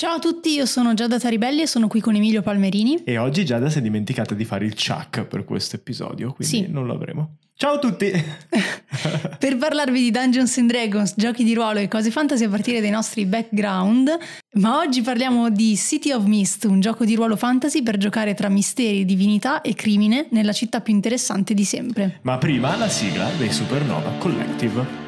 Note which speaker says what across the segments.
Speaker 1: Ciao a tutti, io sono Giada Taribelli e sono qui con Emilio Palmerini.
Speaker 2: E oggi Giada si è dimenticata di fare il chuck per questo episodio, quindi
Speaker 1: Sì.
Speaker 2: non lo avremo. Ciao a tutti!
Speaker 1: per parlarvi di Dungeons and Dragons, giochi di ruolo e cose fantasy a partire dai nostri background, ma oggi parliamo di City of Mist, un gioco di ruolo fantasy per giocare tra misteri, divinità e crimine nella città più interessante di sempre.
Speaker 2: Ma prima la sigla dei Supernova Collective.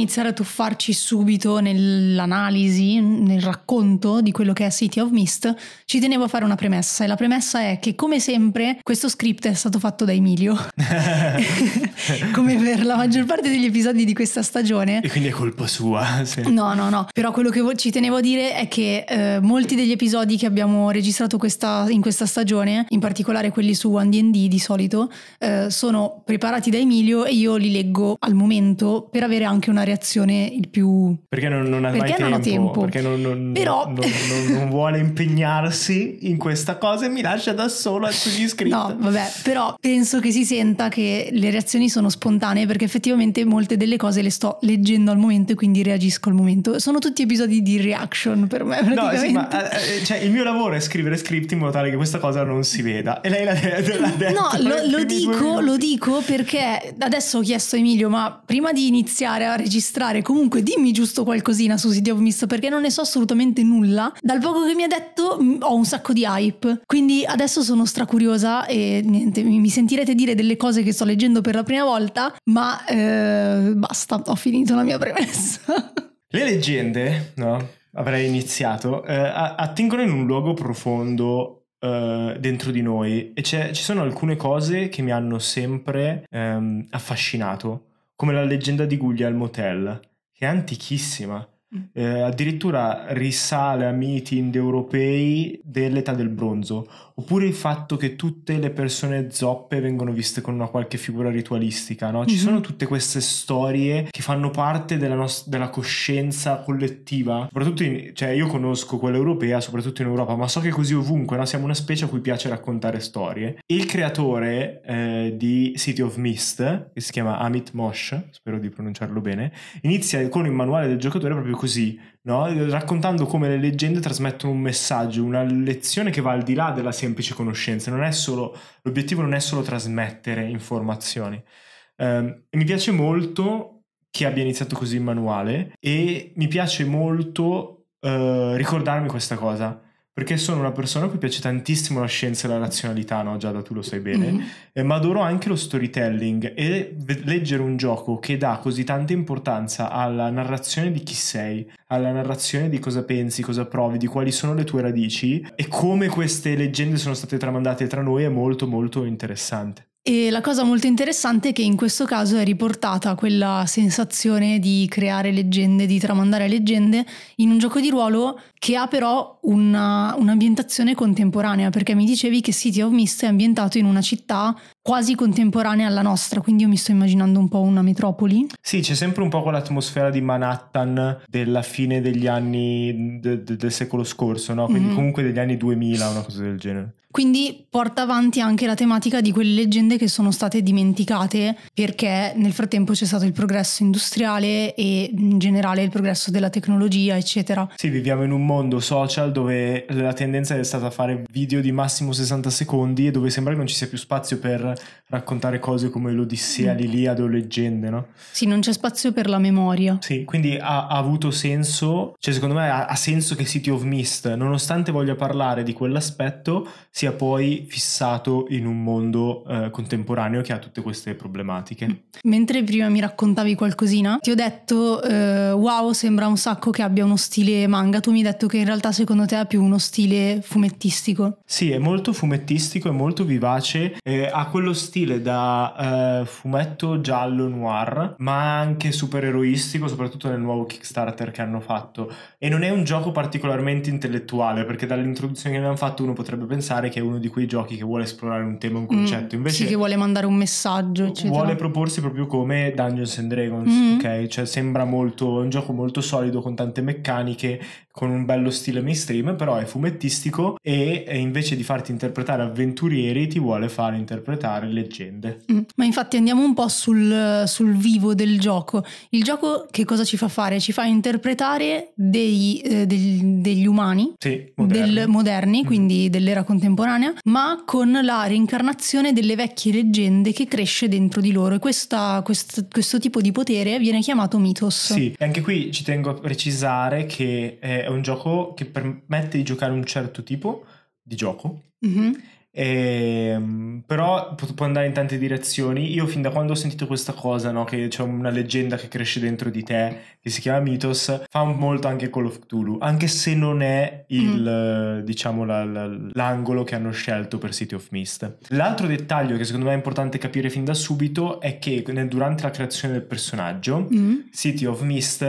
Speaker 1: Iniziare a tuffarci subito nell'analisi, nel racconto di quello che è City of Mist, ci tenevo a fare una premessa e la premessa è che come sempre questo script è stato fatto da Emilio, come per la maggior parte degli episodi di questa stagione.
Speaker 2: E quindi è colpa sua. sì.
Speaker 1: No, no, no, però quello che ci tenevo a dire è che eh, molti degli episodi che abbiamo registrato questa- in questa stagione, in particolare quelli su 1D di solito, eh, sono preparati da Emilio e io li leggo al momento per avere anche una reazione il più...
Speaker 2: Perché non, non ha
Speaker 1: Perché
Speaker 2: mai
Speaker 1: non ho tempo.
Speaker 2: Perché non, non-
Speaker 1: Però-
Speaker 2: non- vuole impegnarsi in questa cosa e mi lascia da sola sugli script.
Speaker 1: No, vabbè, però penso che si senta che le reazioni sono spontanee perché effettivamente molte delle cose le sto leggendo al momento e quindi reagisco al momento. Sono tutti episodi di reaction per me
Speaker 2: No, sì, ma eh, cioè, il mio lavoro è scrivere script in modo tale che questa cosa non si veda. E lei l'ha, l'ha detto.
Speaker 1: No, lo, lo dico, lo dico perché adesso ho chiesto a Emilio, ma prima di iniziare a registrare, comunque dimmi giusto qualcosina su City of Mist perché non ne so assolutamente nulla. Dal poco che mi ha detto mh, ho un sacco di hype, quindi adesso sono stracuriosa e niente, mi sentirete dire delle cose che sto leggendo per la prima volta, ma eh, basta, ho finito la mia premessa.
Speaker 2: Le leggende, no? Avrei iniziato, eh, attingono in un luogo profondo eh, dentro di noi e ci sono alcune cose che mi hanno sempre ehm, affascinato, come la leggenda di Guglia al motel, che è antichissima.
Speaker 1: Mm.
Speaker 2: Eh, addirittura risale a miti indoeuropei dell'età del bronzo, oppure il fatto che tutte le persone zoppe vengono viste con una qualche figura ritualistica, no? Ci
Speaker 1: Mhm.
Speaker 2: sono tutte queste storie che fanno parte della, nos- della coscienza collettiva, soprattutto in, cioè io conosco quella europea, soprattutto in Europa, ma so che così ovunque, no? Siamo una specie a cui piace raccontare storie. Il creatore eh, di City of Mist, che si chiama Amit Mosh, spero di pronunciarlo bene, inizia con il manuale del giocatore proprio così, no? raccontando come le leggende trasmettono un messaggio, una lezione che va al di là della semplice conoscenza. Non solo, l'obiettivo non è solo trasmettere informazioni. E mi piace molto che abbia iniziato così il manuale e mi piace molto eh, ricordarmi questa cosa. Perché sono una persona a cui piace tantissimo la scienza e la razionalità, no? Giada, tu lo sai bene.
Speaker 1: Mhm.
Speaker 2: Eh, ma adoro anche lo storytelling e leggere un gioco che dà così tanta importanza alla narrazione di chi sei, alla narrazione di cosa pensi, cosa provi, di quali sono le tue radici e come queste leggende sono state tramandate tra noi è molto molto interessante.
Speaker 1: E la cosa molto interessante è che in questo caso è riportata quella sensazione di creare leggende, di tramandare leggende in un gioco di ruolo che ha però una- un'ambientazione contemporanea, perché mi dicevi che City of Mist è ambientato in una città quasi contemporanea alla nostra, quindi io mi sto immaginando un po' una metropoli.
Speaker 2: Sì, c'è sempre un po' quell'atmosfera di Manhattan della fine degli anni de- de- del secolo scorso, no? Quindi
Speaker 1: Mhm.
Speaker 2: comunque degli anni 2000, una cosa del genere.
Speaker 1: Quindi porta avanti anche la tematica di quelle leggende che sono state dimenticate perché nel frattempo c'è stato il progresso industriale e in generale il progresso della tecnologia, eccetera.
Speaker 2: Sì, viviamo in un mondo social dove la tendenza è stata a fare video di massimo 60 secondi e dove sembra che non ci sia più spazio per raccontare cose come l'Odissea,
Speaker 1: Mm.
Speaker 2: l'Iliade o leggende, no?
Speaker 1: Sì, non c'è spazio per la memoria.
Speaker 2: Sì, quindi ha, ha avuto senso, cioè secondo me ha, ha senso che City of Mist, nonostante voglia parlare di quell'aspetto, sia poi fissato in un mondo eh, contemporaneo che ha tutte queste problematiche.
Speaker 1: Mentre prima mi raccontavi qualcosina, ti ho detto eh, wow, sembra un sacco che abbia uno stile manga, tu mi hai detto che in realtà secondo te ha più uno stile fumettistico.
Speaker 2: Sì, è molto fumettistico, è molto vivace, eh, ha quello stile da eh, fumetto giallo noir, ma anche supereroistico, soprattutto nel nuovo Kickstarter che hanno fatto. E non è un gioco particolarmente intellettuale, perché dall'introduzione che abbiamo fatto uno potrebbe pensare che è uno di quei giochi che vuole esplorare un tema, un concetto. Invece
Speaker 1: sì, che vuole mandare un messaggio, eccetera.
Speaker 2: Vuole proporsi proprio come Dungeons and Dragons, mm-hmm. ok? Cioè sembra molto, un gioco molto solido con tante meccaniche, con un bello stile mainstream, però è fumettistico e invece di farti interpretare avventurieri ti vuole fare interpretare leggende.
Speaker 1: Mm, ma infatti andiamo un po' sul, sul, vivo del gioco. Il gioco che cosa ci fa fare? Ci fa interpretare dei, eh, degli, degli, umani
Speaker 2: sì, moderni,
Speaker 1: del, moderni mm. quindi dell'era contemporanea, ma con la reincarnazione delle vecchie leggende che cresce dentro di loro e questa, quest, questo tipo di potere viene chiamato mitos.
Speaker 2: Sì, e anche qui ci tengo a precisare che... Eh, è un gioco che permette di giocare un certo tipo di gioco. Mm-hmm. E, ehm, però può andare in tante direzioni. Io fin da quando ho sentito questa cosa, no, che c'è una leggenda che cresce dentro di te, che si chiama Mythos, fa molto anche Call of Cthulhu, anche se non è il, mm. diciamo, la, la, l'angolo che hanno scelto per City of Mist. L'altro dettaglio che secondo me è importante capire fin da subito è che durante la creazione del personaggio, mm. City of Mist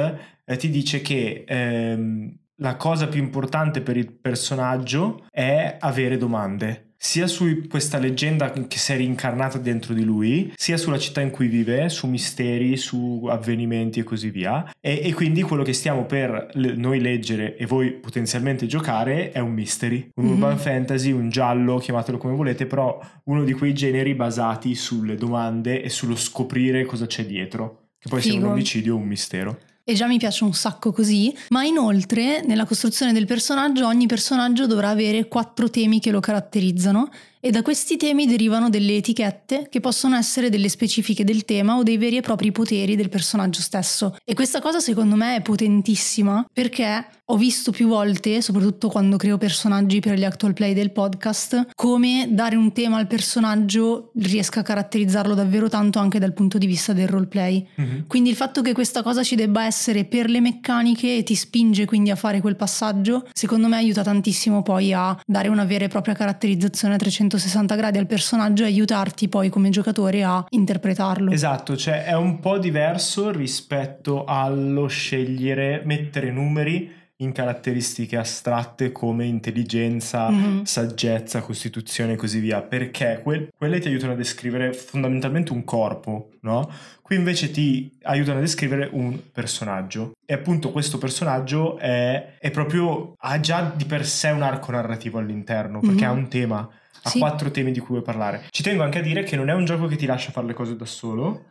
Speaker 2: eh, ti dice che ehm, la cosa più importante per il personaggio è avere domande sia su questa leggenda che si è rincarnata dentro di lui, sia sulla città in cui vive, su misteri, su avvenimenti e così via. E, e quindi quello che stiamo per le, noi leggere e voi potenzialmente giocare è un mystery, un mm-hmm. urban fantasy, un giallo, chiamatelo come volete, però uno di quei generi basati sulle domande e sullo scoprire cosa c'è dietro, che poi Figo. sia un omicidio o un mistero
Speaker 1: e già mi piace un sacco così, ma inoltre nella costruzione del personaggio ogni personaggio dovrà avere quattro temi che lo caratterizzano e da questi temi derivano delle etichette che possono essere delle specifiche del tema o dei veri e propri poteri del personaggio stesso. E questa cosa secondo me è potentissima perché ho visto più volte, soprattutto quando creo personaggi per gli actual play del podcast, come dare un tema al personaggio riesca a caratterizzarlo davvero tanto anche dal punto di vista del roleplay. Mm-hmm. Quindi il fatto che questa cosa ci debba essere per le meccaniche e ti spinge quindi a fare quel passaggio, secondo me aiuta tantissimo poi a dare una vera e propria caratterizzazione a 360 360 gradi al personaggio e aiutarti poi come giocatore a interpretarlo.
Speaker 2: Esatto, cioè è un po' diverso rispetto allo scegliere, mettere numeri in caratteristiche astratte come intelligenza, mm-hmm. saggezza, costituzione e così via, perché que- quelle ti aiutano a descrivere fondamentalmente un corpo, no? Qui invece ti aiutano a descrivere un personaggio e appunto questo personaggio è, è proprio, ha già di per sé un arco narrativo all'interno, perché mm-hmm. ha un tema ha sì. quattro temi di cui vuoi parlare. Ci tengo anche a dire che non è un gioco che ti lascia fare le cose da solo.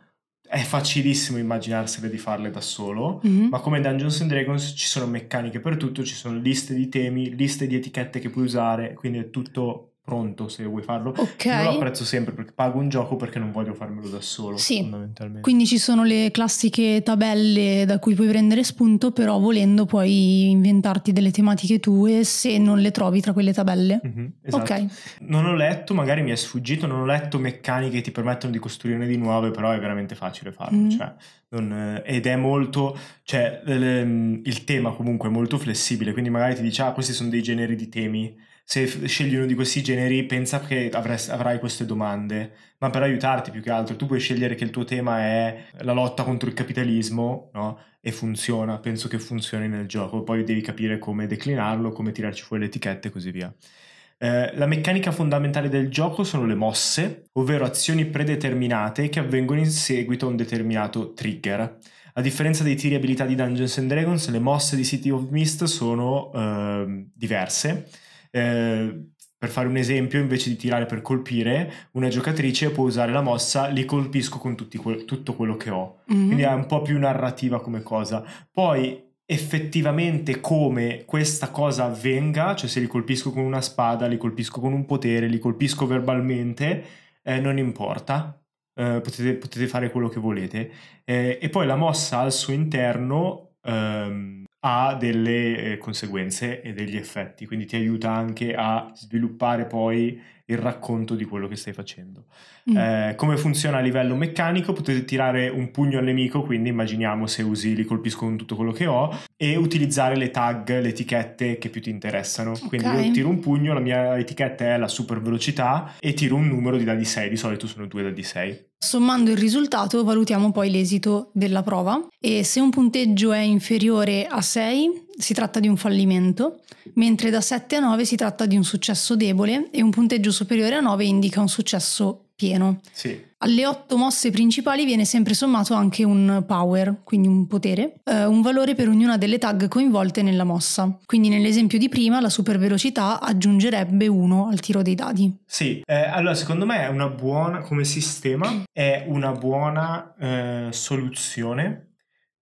Speaker 2: È facilissimo immaginarsele di farle da solo, mm-hmm. ma come Dungeons and Dragons ci sono meccaniche per tutto, ci sono liste di temi, liste di etichette che puoi usare, quindi è tutto pronto se vuoi farlo.
Speaker 1: Ok.
Speaker 2: Io lo apprezzo sempre perché pago un gioco perché non voglio farmelo da solo.
Speaker 1: Sì. Fondamentalmente. Quindi ci sono le classiche tabelle da cui puoi prendere spunto, però volendo puoi inventarti delle tematiche tue se non le trovi tra quelle tabelle.
Speaker 2: Mm-hmm, esatto. Ok. Non ho letto, magari mi è sfuggito, non ho letto meccaniche che ti permettono di costruirne di nuove, però è veramente facile farlo. Mm. Cioè, non, ed è molto, cioè il tema comunque è molto flessibile, quindi magari ti dice, ah, questi sono dei generi di temi se scegli uno di questi generi pensa che avresti, avrai queste domande, ma per aiutarti più che altro, tu puoi scegliere che il tuo tema è la lotta contro il capitalismo, no? E funziona, penso che funzioni nel gioco, poi devi capire come declinarlo, come tirarci fuori le etichette e così via. Eh, la meccanica fondamentale del gioco sono le mosse, ovvero azioni predeterminate che avvengono in seguito a un determinato trigger. A differenza dei tiri abilità di Dungeons and Dragons, le mosse di City of Mist sono eh, diverse eh, per fare un esempio, invece di tirare per colpire, una giocatrice può usare la mossa li colpisco con que- tutto quello che ho. Mm-hmm. Quindi è un po' più narrativa come cosa. Poi effettivamente come questa cosa avvenga, cioè se li colpisco con una spada, li colpisco con un potere, li colpisco verbalmente, eh, non importa. Eh, potete, potete, fare quello che volete. Eh, e poi la mossa al suo interno ehm, ha delle eh, conseguenze e degli effetti, quindi ti aiuta anche a sviluppare poi il racconto di quello che stai facendo. Mm. Eh, come funziona a livello meccanico? Potete tirare un pugno al nemico, quindi immaginiamo se usi li colpisco con tutto quello che ho, e utilizzare le tag, le etichette che più ti interessano. Okay. Quindi io tiro un pugno, la mia etichetta è la super velocità e tiro un numero di dadi 6, di solito sono due dadi 6.
Speaker 1: Sommando il risultato valutiamo poi l'esito della prova e se un punteggio è inferiore a 6 si tratta di un fallimento, mentre da 7 a 9 si tratta di un successo debole e un punteggio superiore a 9 indica un successo pieno.
Speaker 2: Sì.
Speaker 1: Alle otto mosse principali viene sempre sommato anche un power, quindi un potere, eh, un valore per ognuna delle tag coinvolte nella mossa. Quindi nell'esempio di prima la super velocità aggiungerebbe uno al tiro dei dadi.
Speaker 2: Sì, eh, allora secondo me è una buona, come sistema, è una buona eh, soluzione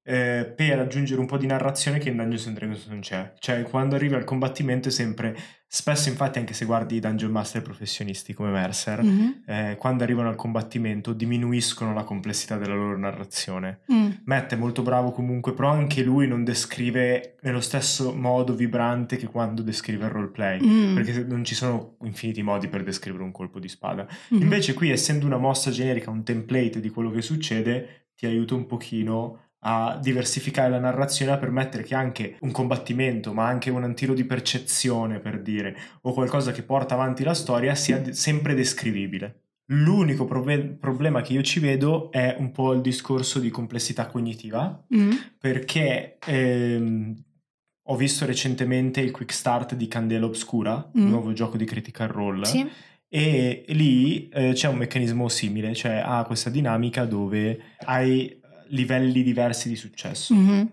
Speaker 2: eh, per aggiungere un po' di narrazione che in Dungeons and Dragons non c'è. Cioè, quando arriva il combattimento è sempre, spesso infatti anche se guardi i Dungeon Master professionisti come Mercer, mm-hmm. eh, quando arrivano al combattimento diminuiscono la complessità della loro narrazione. Mm. Matt è molto bravo comunque, però anche lui non descrive nello stesso modo vibrante che quando descrive il roleplay, mm. perché non ci sono infiniti modi per descrivere un colpo di spada. Mm-hmm. Invece qui, essendo una mossa generica, un template di quello che succede, ti aiuta un pochino a diversificare la narrazione, a permettere che anche un combattimento, ma anche un tiro di percezione, per dire, o qualcosa che porta avanti la storia, sia sempre descrivibile. L'unico prove- problema che io ci vedo è un po' il discorso di complessità cognitiva, mm. perché ehm, ho visto recentemente il quick start di Candela Obscura, mm. il nuovo gioco di Critical Role.
Speaker 1: Sì.
Speaker 2: E lì eh, c'è un meccanismo simile, cioè ha questa dinamica dove hai livelli diversi di successo. Mm-hmm.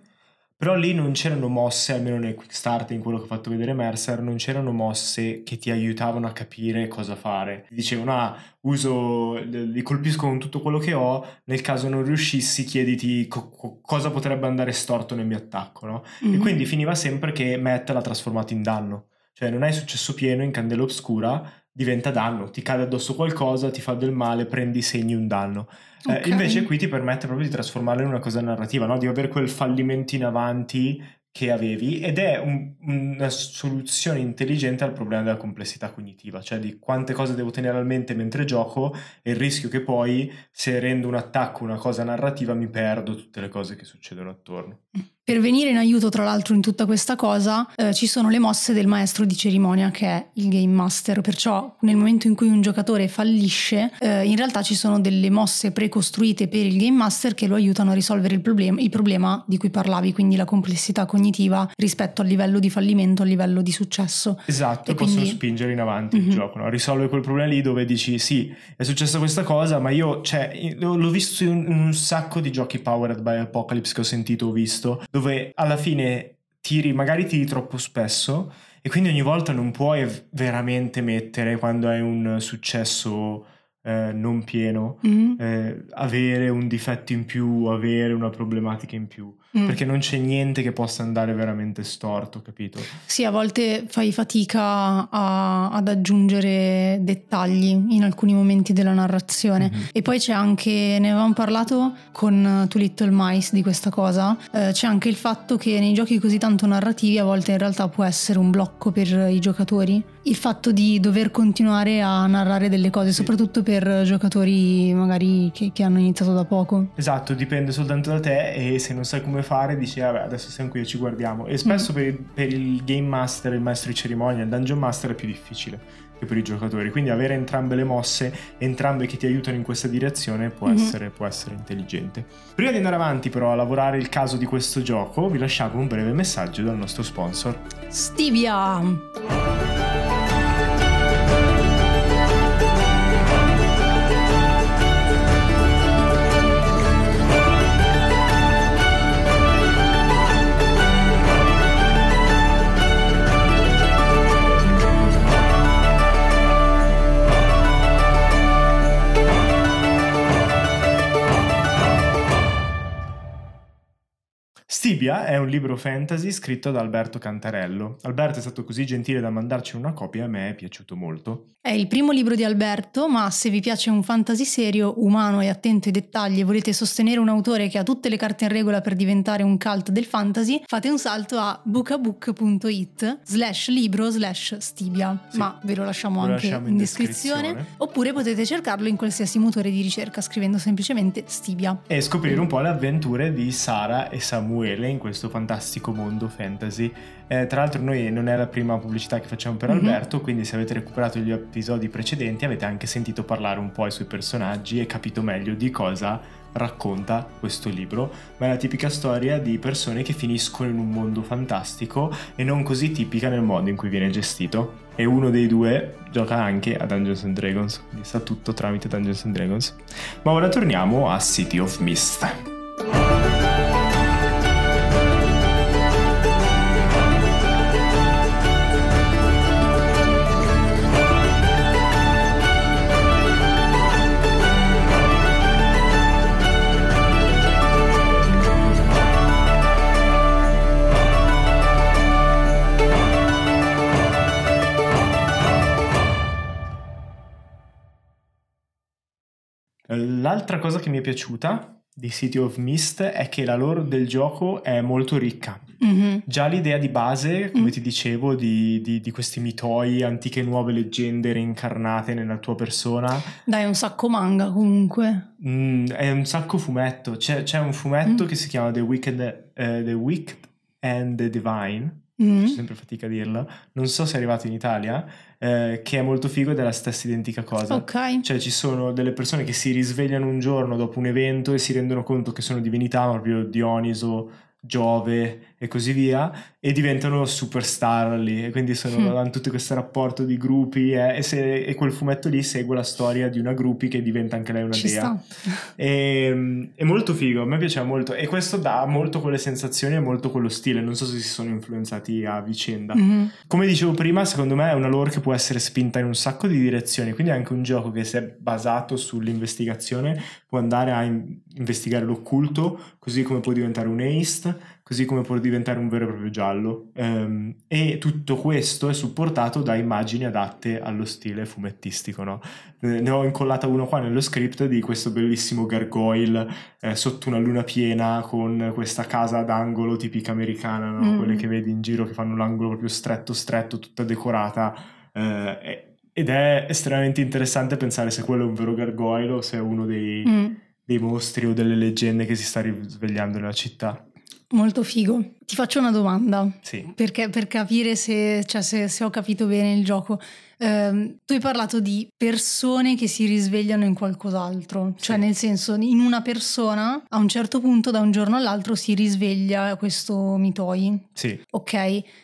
Speaker 2: Però lì non c'erano mosse, almeno nel quick start, in quello che ho fatto vedere Mercer, non c'erano mosse che ti aiutavano a capire cosa fare. Ti dicevano, ah, uso, li colpisco con tutto quello che ho, nel caso non riuscissi chiediti co- cosa potrebbe andare storto nel mio attacco, no? Mm-hmm. E quindi finiva sempre che Matt l'ha trasformato in danno. Cioè non hai successo pieno in candela oscura, diventa danno, ti cade addosso qualcosa, ti fa del male, prendi segni un danno. Okay. Eh, invece qui ti permette proprio di trasformarla in una cosa narrativa, no? di avere quel fallimento in avanti che avevi ed è un, una soluzione intelligente al problema della complessità cognitiva, cioè di quante cose devo tenere al mente mentre gioco e il rischio che poi se rendo un attacco una cosa narrativa mi perdo tutte le cose che succedono attorno.
Speaker 1: Per venire in aiuto, tra l'altro, in tutta questa cosa, eh, ci sono le mosse del maestro di cerimonia, che è il Game Master. Perciò, nel momento in cui un giocatore fallisce, eh, in realtà ci sono delle mosse precostruite per il Game Master che lo aiutano a risolvere il problema, il problema di cui parlavi, quindi la complessità cognitiva rispetto al livello di fallimento, al livello di successo.
Speaker 2: Esatto, e possono quindi... spingere in avanti mm-hmm. il gioco, no? risolve quel problema lì dove dici sì, è successa questa cosa, ma io, cioè, l'ho visto in un sacco di giochi powered by Apocalypse che ho sentito, ho visto dove alla fine tiri, magari tiri troppo spesso e quindi ogni volta non puoi veramente mettere quando hai un successo eh, non pieno, mm-hmm. eh, avere un difetto in più, avere una problematica in più, mm. perché non c'è niente che possa andare veramente storto, capito?
Speaker 1: Sì, a volte fai fatica a, ad aggiungere dettagli in alcuni momenti della narrazione. Mm-hmm. E poi c'è anche, ne avevamo parlato con Two Little Mice di questa cosa, eh, c'è anche il fatto che nei giochi così tanto narrativi a volte in realtà può essere un blocco per i giocatori. Il fatto di dover continuare a narrare delle cose, sì. soprattutto per per giocatori magari che, che, hanno iniziato da poco.
Speaker 2: Esatto, dipende soltanto da te e se non sai come fare dici vabbè adesso siamo qui e ci guardiamo. E spesso mm. per, il, per, il, game master, il maestro di cerimonia, il dungeon master è più difficile che per i giocatori. Quindi avere entrambe le mosse, entrambe che ti aiutano in questa direzione può, mm-hmm. essere, può essere intelligente. Prima di andare avanti però a lavorare il caso di questo gioco vi lasciamo un breve messaggio dal nostro sponsor.
Speaker 1: Stevia!
Speaker 2: Stibia è un libro fantasy scritto da Alberto Cantarello. Alberto è stato così gentile da mandarci una copia a me è piaciuto molto.
Speaker 1: È il primo libro di Alberto, ma se vi piace un fantasy serio, umano e attento ai dettagli e volete sostenere un autore che ha tutte le carte in regola per diventare un cult del fantasy, fate un salto a bookabook.it slash libro slash stibia.
Speaker 2: Sì.
Speaker 1: Ma ve lo lasciamo
Speaker 2: Ve lo
Speaker 1: anche
Speaker 2: lasciamo
Speaker 1: in
Speaker 2: in
Speaker 1: descrizione.
Speaker 2: descrizione.
Speaker 1: Oppure potete cercarlo in qualsiasi motore di ricerca scrivendo semplicemente stibia.
Speaker 2: E scoprire un po' le avventure di Sara e Samuele in questo fantastico mondo fantasy. Eh, tra l'altro noi non è la prima pubblicità che facciamo per
Speaker 1: Mhm.
Speaker 2: Alberto, quindi se avete recuperato gli episodi precedenti avete anche sentito parlare un po' ai suoi personaggi e capito meglio di cosa racconta questo libro, ma è la tipica storia di persone che finiscono in un mondo fantastico e non così tipica nel modo in cui viene gestito. E uno dei due gioca anche a Dungeons and Dragons, quindi sa tutto tramite Dungeons and Dragons. Ma ora torniamo a City of Mist. L'altra cosa che mi è piaciuta di City of Mist è che la lore del gioco è molto ricca.
Speaker 1: Mhm.
Speaker 2: Già l'idea di base, come
Speaker 1: Mm.
Speaker 2: ti dicevo, di, di- di questi mitoi, antiche nuove leggende reincarnate nella tua persona,
Speaker 1: Dai, è un sacco manga comunque.
Speaker 2: mm, è un sacco fumetto. C'è, c'è un fumetto
Speaker 1: Mm.
Speaker 2: che si chiama The Wicked, eh, The Wicked and the Divine,
Speaker 1: Mm.
Speaker 2: faccio sempre fatica a dirlo, non so se è arrivato in Italia, eh, che è molto figo ed è la stessa identica cosa.
Speaker 1: Ok.
Speaker 2: Cioè ci sono delle persone che si risvegliano un giorno dopo un evento e si rendono conto che sono divinità, proprio Dioniso, Giove e così via, e diventano superstar lì. E quindi sono,
Speaker 1: Mm.
Speaker 2: hanno tutto questo rapporto di gruppi eh, e, se- e quel fumetto lì segue la storia di una gruppi che diventa anche lei una
Speaker 1: Ci
Speaker 2: dea. E, è molto figo, a me piaceva molto e questo dà molto quelle sensazioni e molto quello stile, non so se si sono influenzati a vicenda.
Speaker 1: Mhm.
Speaker 2: Come dicevo prima, secondo me è una lore che può essere spinta in un sacco di direzioni, quindi è anche un gioco che se è basato sull'investigazione può andare a in- investigare l'occulto, così come può diventare un haste, così come può diventare un vero e proprio giallo. Ehm, e tutto questo è supportato da immagini adatte allo stile fumettistico, no? Eh, Ne ho incollata uno qua nello script di questo bellissimo gargoyle eh, sotto una luna piena con questa casa d'angolo tipica americana, no?
Speaker 1: Mm.
Speaker 2: quelle che vedi in giro che fanno l'angolo proprio stretto stretto, tutta decorata. eh, ed è estremamente interessante pensare se quello è un vero gargoyle o se è uno dei,
Speaker 1: Mm.
Speaker 2: dei mostri o delle leggende che si sta risvegliando nella città.
Speaker 1: Molto figo. Ti faccio una domanda.
Speaker 2: Sì.
Speaker 1: Perché, per capire se, cioè, se- se ho capito bene il gioco. Ehm, tu hai parlato di persone che si risvegliano in qualcos'altro, cioè
Speaker 2: Sì.
Speaker 1: nel senso in una persona a un certo punto da un giorno all'altro si risveglia questo mitoi,
Speaker 2: Sì,
Speaker 1: ok?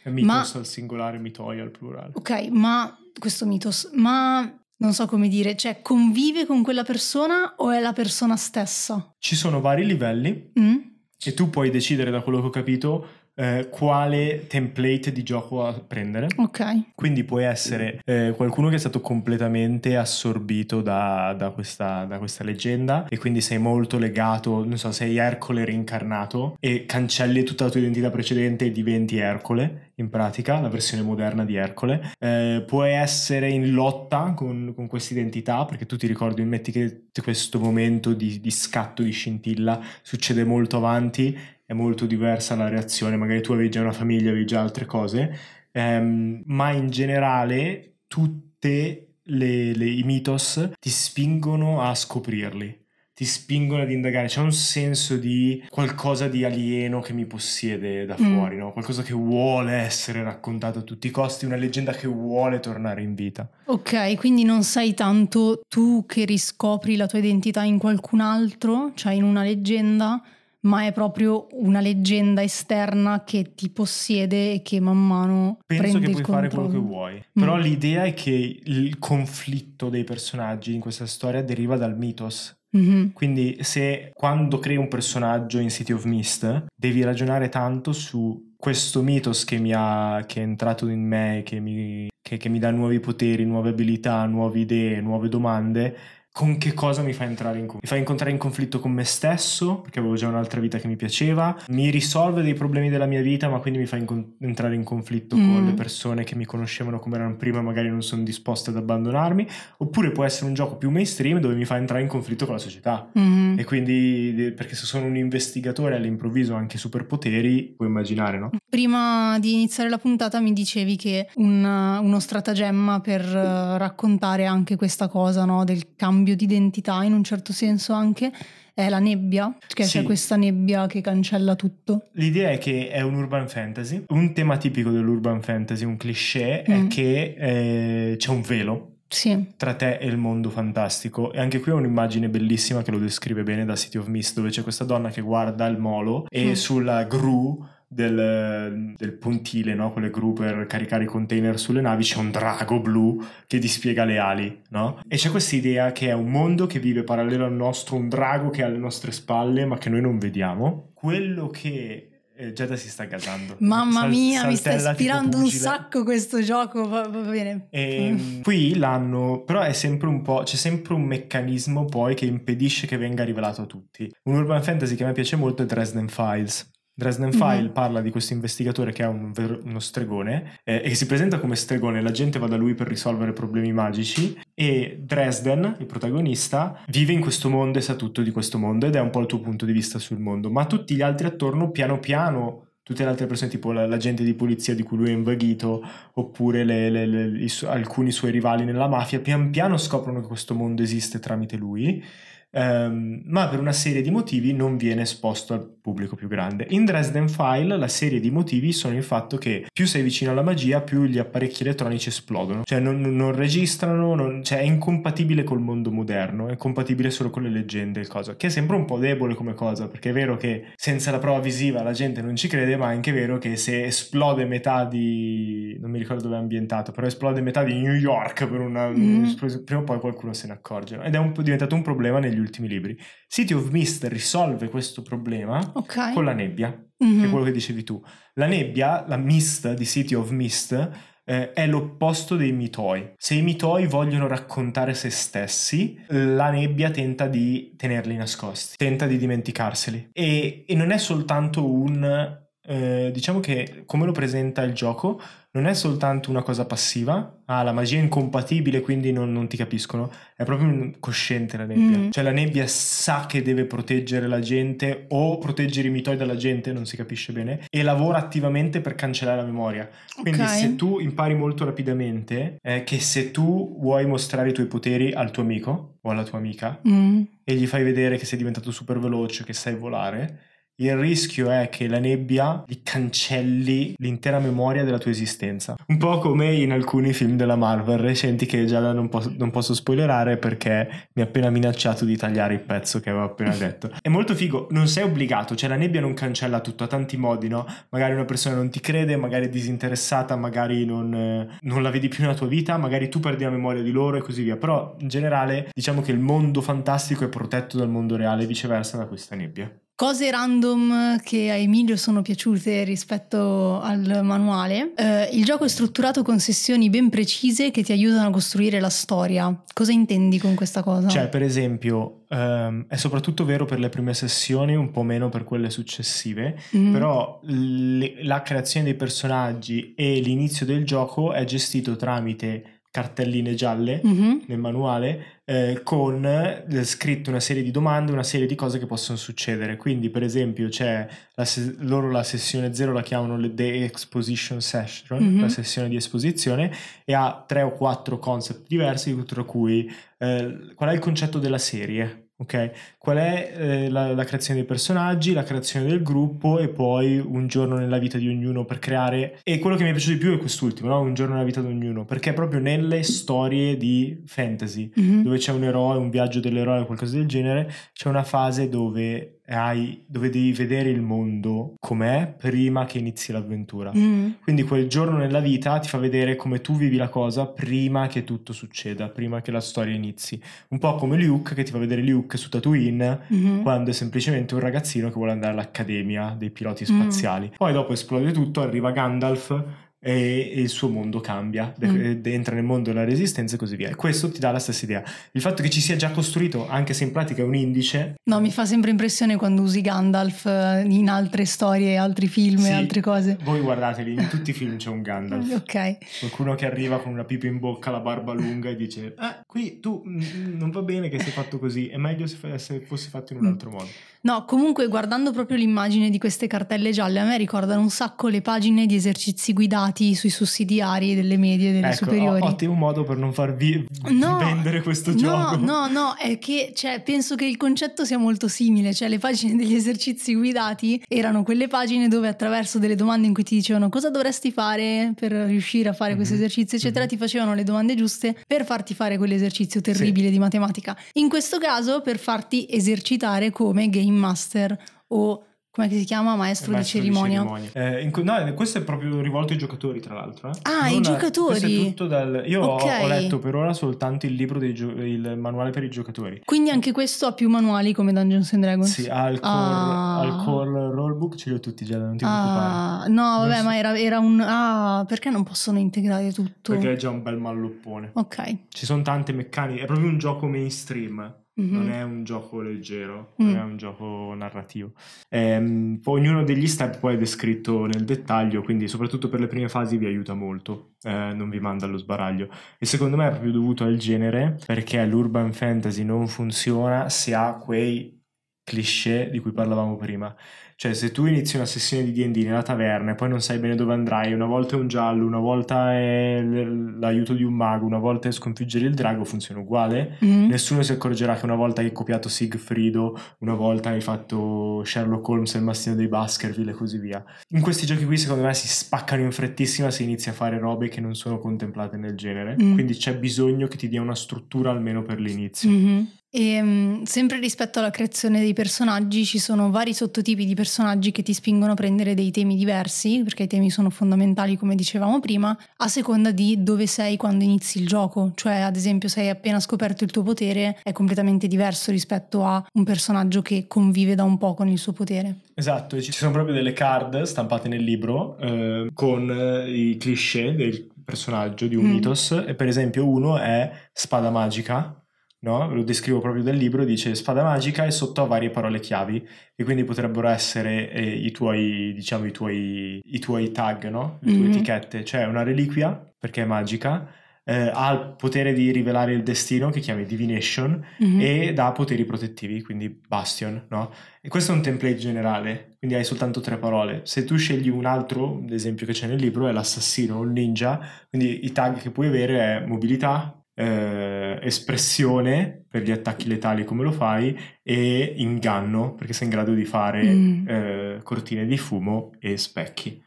Speaker 2: è mitos
Speaker 1: Ma-
Speaker 2: al singolare, mitoi al plurale.
Speaker 1: Ok, ma questo mitos, ma non so come dire, cioè convive con quella persona o è la persona stessa?
Speaker 2: Ci sono vari livelli
Speaker 1: Mm?
Speaker 2: E tu puoi decidere da quello che ho capito eh, quale template di gioco prendere.
Speaker 1: Ok.
Speaker 2: Quindi puoi essere eh, qualcuno che è stato completamente assorbito da, da questa, da questa leggenda e quindi sei molto legato, non so, sei Ercole reincarnato e cancelli tutta la tua identità precedente e diventi Ercole, in pratica, la versione moderna di Ercole. Eh, puoi essere in lotta con, con questa identità perché tu ti ricordi, metti che questo momento di, di scatto, di scintilla succede molto avanti è molto diversa la reazione, magari tu avevi già una famiglia, avevi già altre cose, ehm, ma in generale tutte le, le- i mitos ti spingono a scoprirli, ti spingono ad indagare, c'è un senso di qualcosa di alieno che mi possiede da
Speaker 1: Mm.
Speaker 2: fuori, no? qualcosa che vuole essere raccontato a tutti i costi, una leggenda che vuole tornare in vita.
Speaker 1: Ok, quindi non sei tanto tu che riscopri la tua identità in qualcun altro, cioè in una leggenda, ma è proprio una leggenda esterna che ti possiede e che man mano
Speaker 2: Penso che puoi fare quello che vuoi, però
Speaker 1: Mm.
Speaker 2: l'idea è che il conflitto dei personaggi in questa storia deriva dal mitos.
Speaker 1: Mhm.
Speaker 2: Quindi se quando crei un personaggio in City of Mist devi ragionare tanto su questo mitos che mi ha che è entrato in me, che mi, che- che mi dà nuovi poteri, nuove abilità, nuove idee, nuove domande, con che cosa mi fa entrare in conflitto? Mi fa incontrare in conflitto con me stesso, perché avevo già un'altra vita che mi piaceva, mi risolve dei problemi della mia vita, ma quindi mi fa incon- entrare in conflitto
Speaker 1: Mm.
Speaker 2: con le persone che mi conoscevano come erano prima, e magari non sono disposte ad abbandonarmi, oppure può essere un gioco più mainstream dove mi fa entrare in conflitto con la società.
Speaker 1: Mhm.
Speaker 2: E quindi, perché se sono un investigatore all'improvviso anche superpoteri, puoi immaginare, no?
Speaker 1: Prima di iniziare la puntata mi dicevi che un- uno stratagemma per eh, raccontare anche questa cosa no, del cambio di identità in un certo senso anche è la nebbia, che
Speaker 2: Sì.
Speaker 1: c'è questa nebbia che cancella tutto.
Speaker 2: L'idea è che è un urban fantasy. Un tema tipico dell'urban fantasy, un cliché,
Speaker 1: Mm.
Speaker 2: è che eh, c'è un velo
Speaker 1: Sì,
Speaker 2: tra te e il mondo fantastico. E anche qui è un'immagine bellissima che lo descrive bene da City of Mist, dove c'è questa donna che guarda il molo e
Speaker 1: Mm.
Speaker 2: sulla gru del, del pontile, no? quelle gru per caricare i container sulle navi, c'è un drago blu che dispiega le ali, no? E c'è questa idea che è un mondo che vive parallelo al nostro, un drago che è alle nostre spalle, ma che noi non vediamo. Quello che eh, Giada si sta gasando.
Speaker 1: mamma
Speaker 2: Sal-
Speaker 1: mia, mi sta ispirando un sacco questo gioco, va, va bene.
Speaker 2: E
Speaker 1: Mm.
Speaker 2: qui l'hanno, però è sempre un po', c'è sempre un meccanismo poi che impedisce che venga rivelato a tutti. Un urban fantasy che a me piace molto è Dresden Files. Dresden
Speaker 1: Mhm.
Speaker 2: File parla di questo investigatore che è un ver- uno stregone eh, e che si presenta come stregone, la gente va da lui per risolvere problemi magici e Dresden, il protagonista, vive in questo mondo e sa tutto di questo mondo ed è un po' il tuo punto di vista sul mondo, ma tutti gli altri attorno piano piano tutte le altre persone, tipo la- l'agente di polizia di cui lui è invaghito, oppure le- le- le- su- alcuni suoi rivali nella mafia, pian piano scoprono che questo mondo esiste tramite lui, ehm, ma per una serie di motivi non viene esposto al pubblico più grande. In Dresden File la serie di motivi sono il fatto che più sei vicino alla magia, più gli apparecchi elettronici esplodono, cioè non, non registrano, non- cioè è incompatibile col mondo moderno, è compatibile solo con le leggende, cosa, che è sempre un po' debole come cosa, perché è vero che senza la prova visiva la gente non ci crede, ma è anche vero che se esplode metà di... non mi ricordo dove è ambientato, però esplode metà di New York per una...
Speaker 1: Mm.
Speaker 2: prima o poi qualcuno se ne accorge, ed è un po' diventato un problema negli ultimi libri. City of Mist risolve questo problema
Speaker 1: Ok.
Speaker 2: con la nebbia,
Speaker 1: Mhm.
Speaker 2: che è quello che dicevi tu. La nebbia, la mist di City of Mist, eh, è l'opposto dei mitoi. Se i mitoi vogliono raccontare se stessi, la nebbia tenta di tenerli nascosti, tenta di dimenticarseli. E, e non è soltanto un... eh, diciamo che come lo presenta il gioco non è soltanto una cosa passiva, ah la magia è incompatibile quindi non, non ti capiscono, è proprio cosciente la nebbia,
Speaker 1: Mm.
Speaker 2: cioè la nebbia sa che deve proteggere la gente o proteggere i mitoi dalla gente, non si capisce bene, e lavora attivamente per cancellare la memoria. Quindi
Speaker 1: Ok.
Speaker 2: se tu impari molto rapidamente eh, che se tu vuoi mostrare i tuoi poteri al tuo amico o alla tua amica
Speaker 1: Mm.
Speaker 2: e gli fai vedere che sei diventato super veloce, che sai volare, il rischio è che la nebbia gli cancelli l'intera memoria della tua esistenza. Un po' come in alcuni film della Marvel recenti che già non posso, non posso spoilerare perché mi ha appena minacciato di tagliare il pezzo che avevo appena detto. È molto figo, non sei obbligato, cioè la nebbia non cancella tutto, ha tanti modi, no? Magari una persona non ti crede, magari è disinteressata, magari non, eh, non la vedi più nella tua vita, magari tu perdi la memoria di loro e così via. Però in generale diciamo che il mondo fantastico è protetto dal mondo reale e viceversa da questa nebbia.
Speaker 1: Cose random che a Emilio sono piaciute rispetto al manuale. Eh, il gioco è strutturato con sessioni ben precise che ti aiutano a costruire la storia. Cosa intendi con questa cosa?
Speaker 2: Cioè, per esempio, ehm, è soprattutto vero per le prime sessioni, un po' meno per quelle successive,
Speaker 1: Mm.
Speaker 2: però le- la creazione dei personaggi e l'inizio del gioco è gestito tramite cartelline gialle
Speaker 1: Mhm.
Speaker 2: nel manuale eh, con eh, scritto una serie di domande, una serie di cose che possono succedere. Quindi, per esempio, c'è la se- loro la sessione 0 la chiamano le The Exposition Session,
Speaker 1: Mhm.
Speaker 2: la sessione di esposizione, e ha tre o quattro concept diversi, tra cui eh, qual è il concetto della serie. Ok, qual è eh, la, la creazione dei personaggi, la creazione del gruppo e poi un giorno nella vita di ognuno per creare. E quello che mi è piaciuto di più è quest'ultimo, no? un giorno nella vita di ognuno, perché proprio nelle storie di fantasy,
Speaker 1: Mhm.
Speaker 2: dove c'è un eroe, un viaggio dell'eroe o qualcosa del genere, c'è una fase dove hai, dove devi vedere il mondo com'è prima che inizi l'avventura.
Speaker 1: Mm.
Speaker 2: Quindi quel giorno nella vita ti fa vedere come tu vivi la cosa prima che tutto succeda, prima che la storia inizi. Un po' come Luke che ti fa vedere Luke su Tatooine
Speaker 1: Mhm.
Speaker 2: quando è semplicemente un ragazzino che vuole andare all'accademia dei piloti
Speaker 1: Mm.
Speaker 2: spaziali. Poi dopo esplode tutto, arriva Gandalf e, il suo mondo cambia,
Speaker 1: Mm.
Speaker 2: ed entra nel mondo della resistenza e così via. E questo ti dà la stessa idea. Il fatto che ci sia già costruito, anche se in pratica è un indice,
Speaker 1: No, mi fa sempre impressione quando usi Gandalf eh, in altre storie, altri film
Speaker 2: Sì.
Speaker 1: e altre cose.
Speaker 2: voi guardateli, in tutti i film c'è un Gandalf.
Speaker 1: Ok.
Speaker 2: Qualcuno che arriva con una pipa in bocca, la barba lunga e dice: Ah, qui tu mm, non va bene che sei fatto così, è meglio se, se fossi fatto in un
Speaker 1: Mm.
Speaker 2: altro modo.
Speaker 1: No, comunque guardando proprio l'immagine di queste cartelle gialle, a me ricordano un sacco le pagine di esercizi guidati sui sussidiari delle medie e delle
Speaker 2: ecco,
Speaker 1: superiori.
Speaker 2: o- ottimo modo per non farvi
Speaker 1: No,
Speaker 2: vendere questo
Speaker 1: no,
Speaker 2: gioco.
Speaker 1: No, no, è che cioè, penso che il concetto sia molto simile, cioè le pagine degli esercizi guidati erano quelle pagine dove attraverso delle domande in cui ti dicevano cosa dovresti fare per riuscire a fare questo
Speaker 2: Mhm,
Speaker 1: esercizio, eccetera,
Speaker 2: mhm.
Speaker 1: ti facevano le domande giuste per farti fare quell'esercizio terribile di matematica. In questo caso per farti esercitare come game master o come si chiama maestro,
Speaker 2: Maestro
Speaker 1: di cerimonia.
Speaker 2: Eh, in no, questo è proprio rivolto ai giocatori, tra l'altro. eh.
Speaker 1: Ah,
Speaker 2: Non-
Speaker 1: giocatori?
Speaker 2: è tutto dal- Io ho-
Speaker 1: Ok.
Speaker 2: ho, letto per ora soltanto il libro dei gio- il manuale per i giocatori.
Speaker 1: Quindi anche questo ha più manuali come Dungeons and Dragons.
Speaker 2: Sì, al core,
Speaker 1: Ah.
Speaker 2: al core rollbook ce li ho tutti già, non ti preoccupare.
Speaker 1: Ah, no,
Speaker 2: Non
Speaker 1: vabbè,
Speaker 2: so-
Speaker 1: ma era, era un... Ah, perché non possono integrare tutto?
Speaker 2: Perché è già un bel malloppone.
Speaker 1: Ok.
Speaker 2: Ci sono tante meccaniche, è proprio un gioco mainstream.
Speaker 1: Mhm.
Speaker 2: Non è un gioco leggero,
Speaker 1: Mm.
Speaker 2: non è un gioco narrativo. Ehm, poi ognuno degli step poi è descritto nel dettaglio, quindi soprattutto per le prime fasi vi aiuta molto, eh, non vi manda allo sbaraglio. E secondo me è proprio dovuto al genere, perché l'urban fantasy non funziona se ha quei cliché di cui parlavamo prima. Cioè, se tu inizi una sessione di D&D nella taverna e poi non sai bene dove andrai, una volta è un giallo, una volta è l'aiuto di un mago, una volta è sconfiggere il drago, funziona uguale.
Speaker 1: Mhm.
Speaker 2: Nessuno si accorgerà che una volta hai copiato Sigfrido, una volta hai fatto Sherlock Holmes e il mastino dei Baskerville e così via. In questi giochi qui secondo me si spaccano in frettissima se inizi a fare robe che non sono contemplate nel genere,
Speaker 1: Mm.
Speaker 2: quindi c'è bisogno che ti dia una struttura almeno per l'inizio.
Speaker 1: Mhm. E mm, sempre rispetto alla creazione dei personaggi ci sono vari sottotipi di personaggi che ti spingono a prendere dei temi diversi, perché i temi sono fondamentali come dicevamo prima, a seconda di dove sei quando inizi il gioco. Cioè ad esempio se hai appena scoperto il tuo potere è completamente diverso rispetto a un personaggio che convive da un po' con il suo potere.
Speaker 2: Esatto, e ci sono proprio delle card stampate nel libro eh, con i cliché del personaggio di un
Speaker 1: Mm.
Speaker 2: mythos e per esempio uno è spada magica, no? Lo descrivo proprio dal libro, dice spada magica e sotto ha varie parole chiavi e quindi potrebbero essere eh, i tuoi, diciamo, i tuoi, i tuoi tag, no? Le tue
Speaker 1: Mhm.
Speaker 2: etichette, cioè una reliquia perché è magica, eh, ha il potere di rivelare il destino che chiami divination
Speaker 1: Mhm.
Speaker 2: e dà poteri protettivi, quindi Bastion, no? E questo è un template generale, quindi hai soltanto tre parole. Se tu scegli un altro, l'esempio che c'è nel libro è l'assassino o il ninja, quindi i tag che puoi avere è mobilità, eh, espressione per gli attacchi letali come lo fai e inganno perché sei in grado di fare
Speaker 1: Mm.
Speaker 2: eh, cortine di fumo e specchi.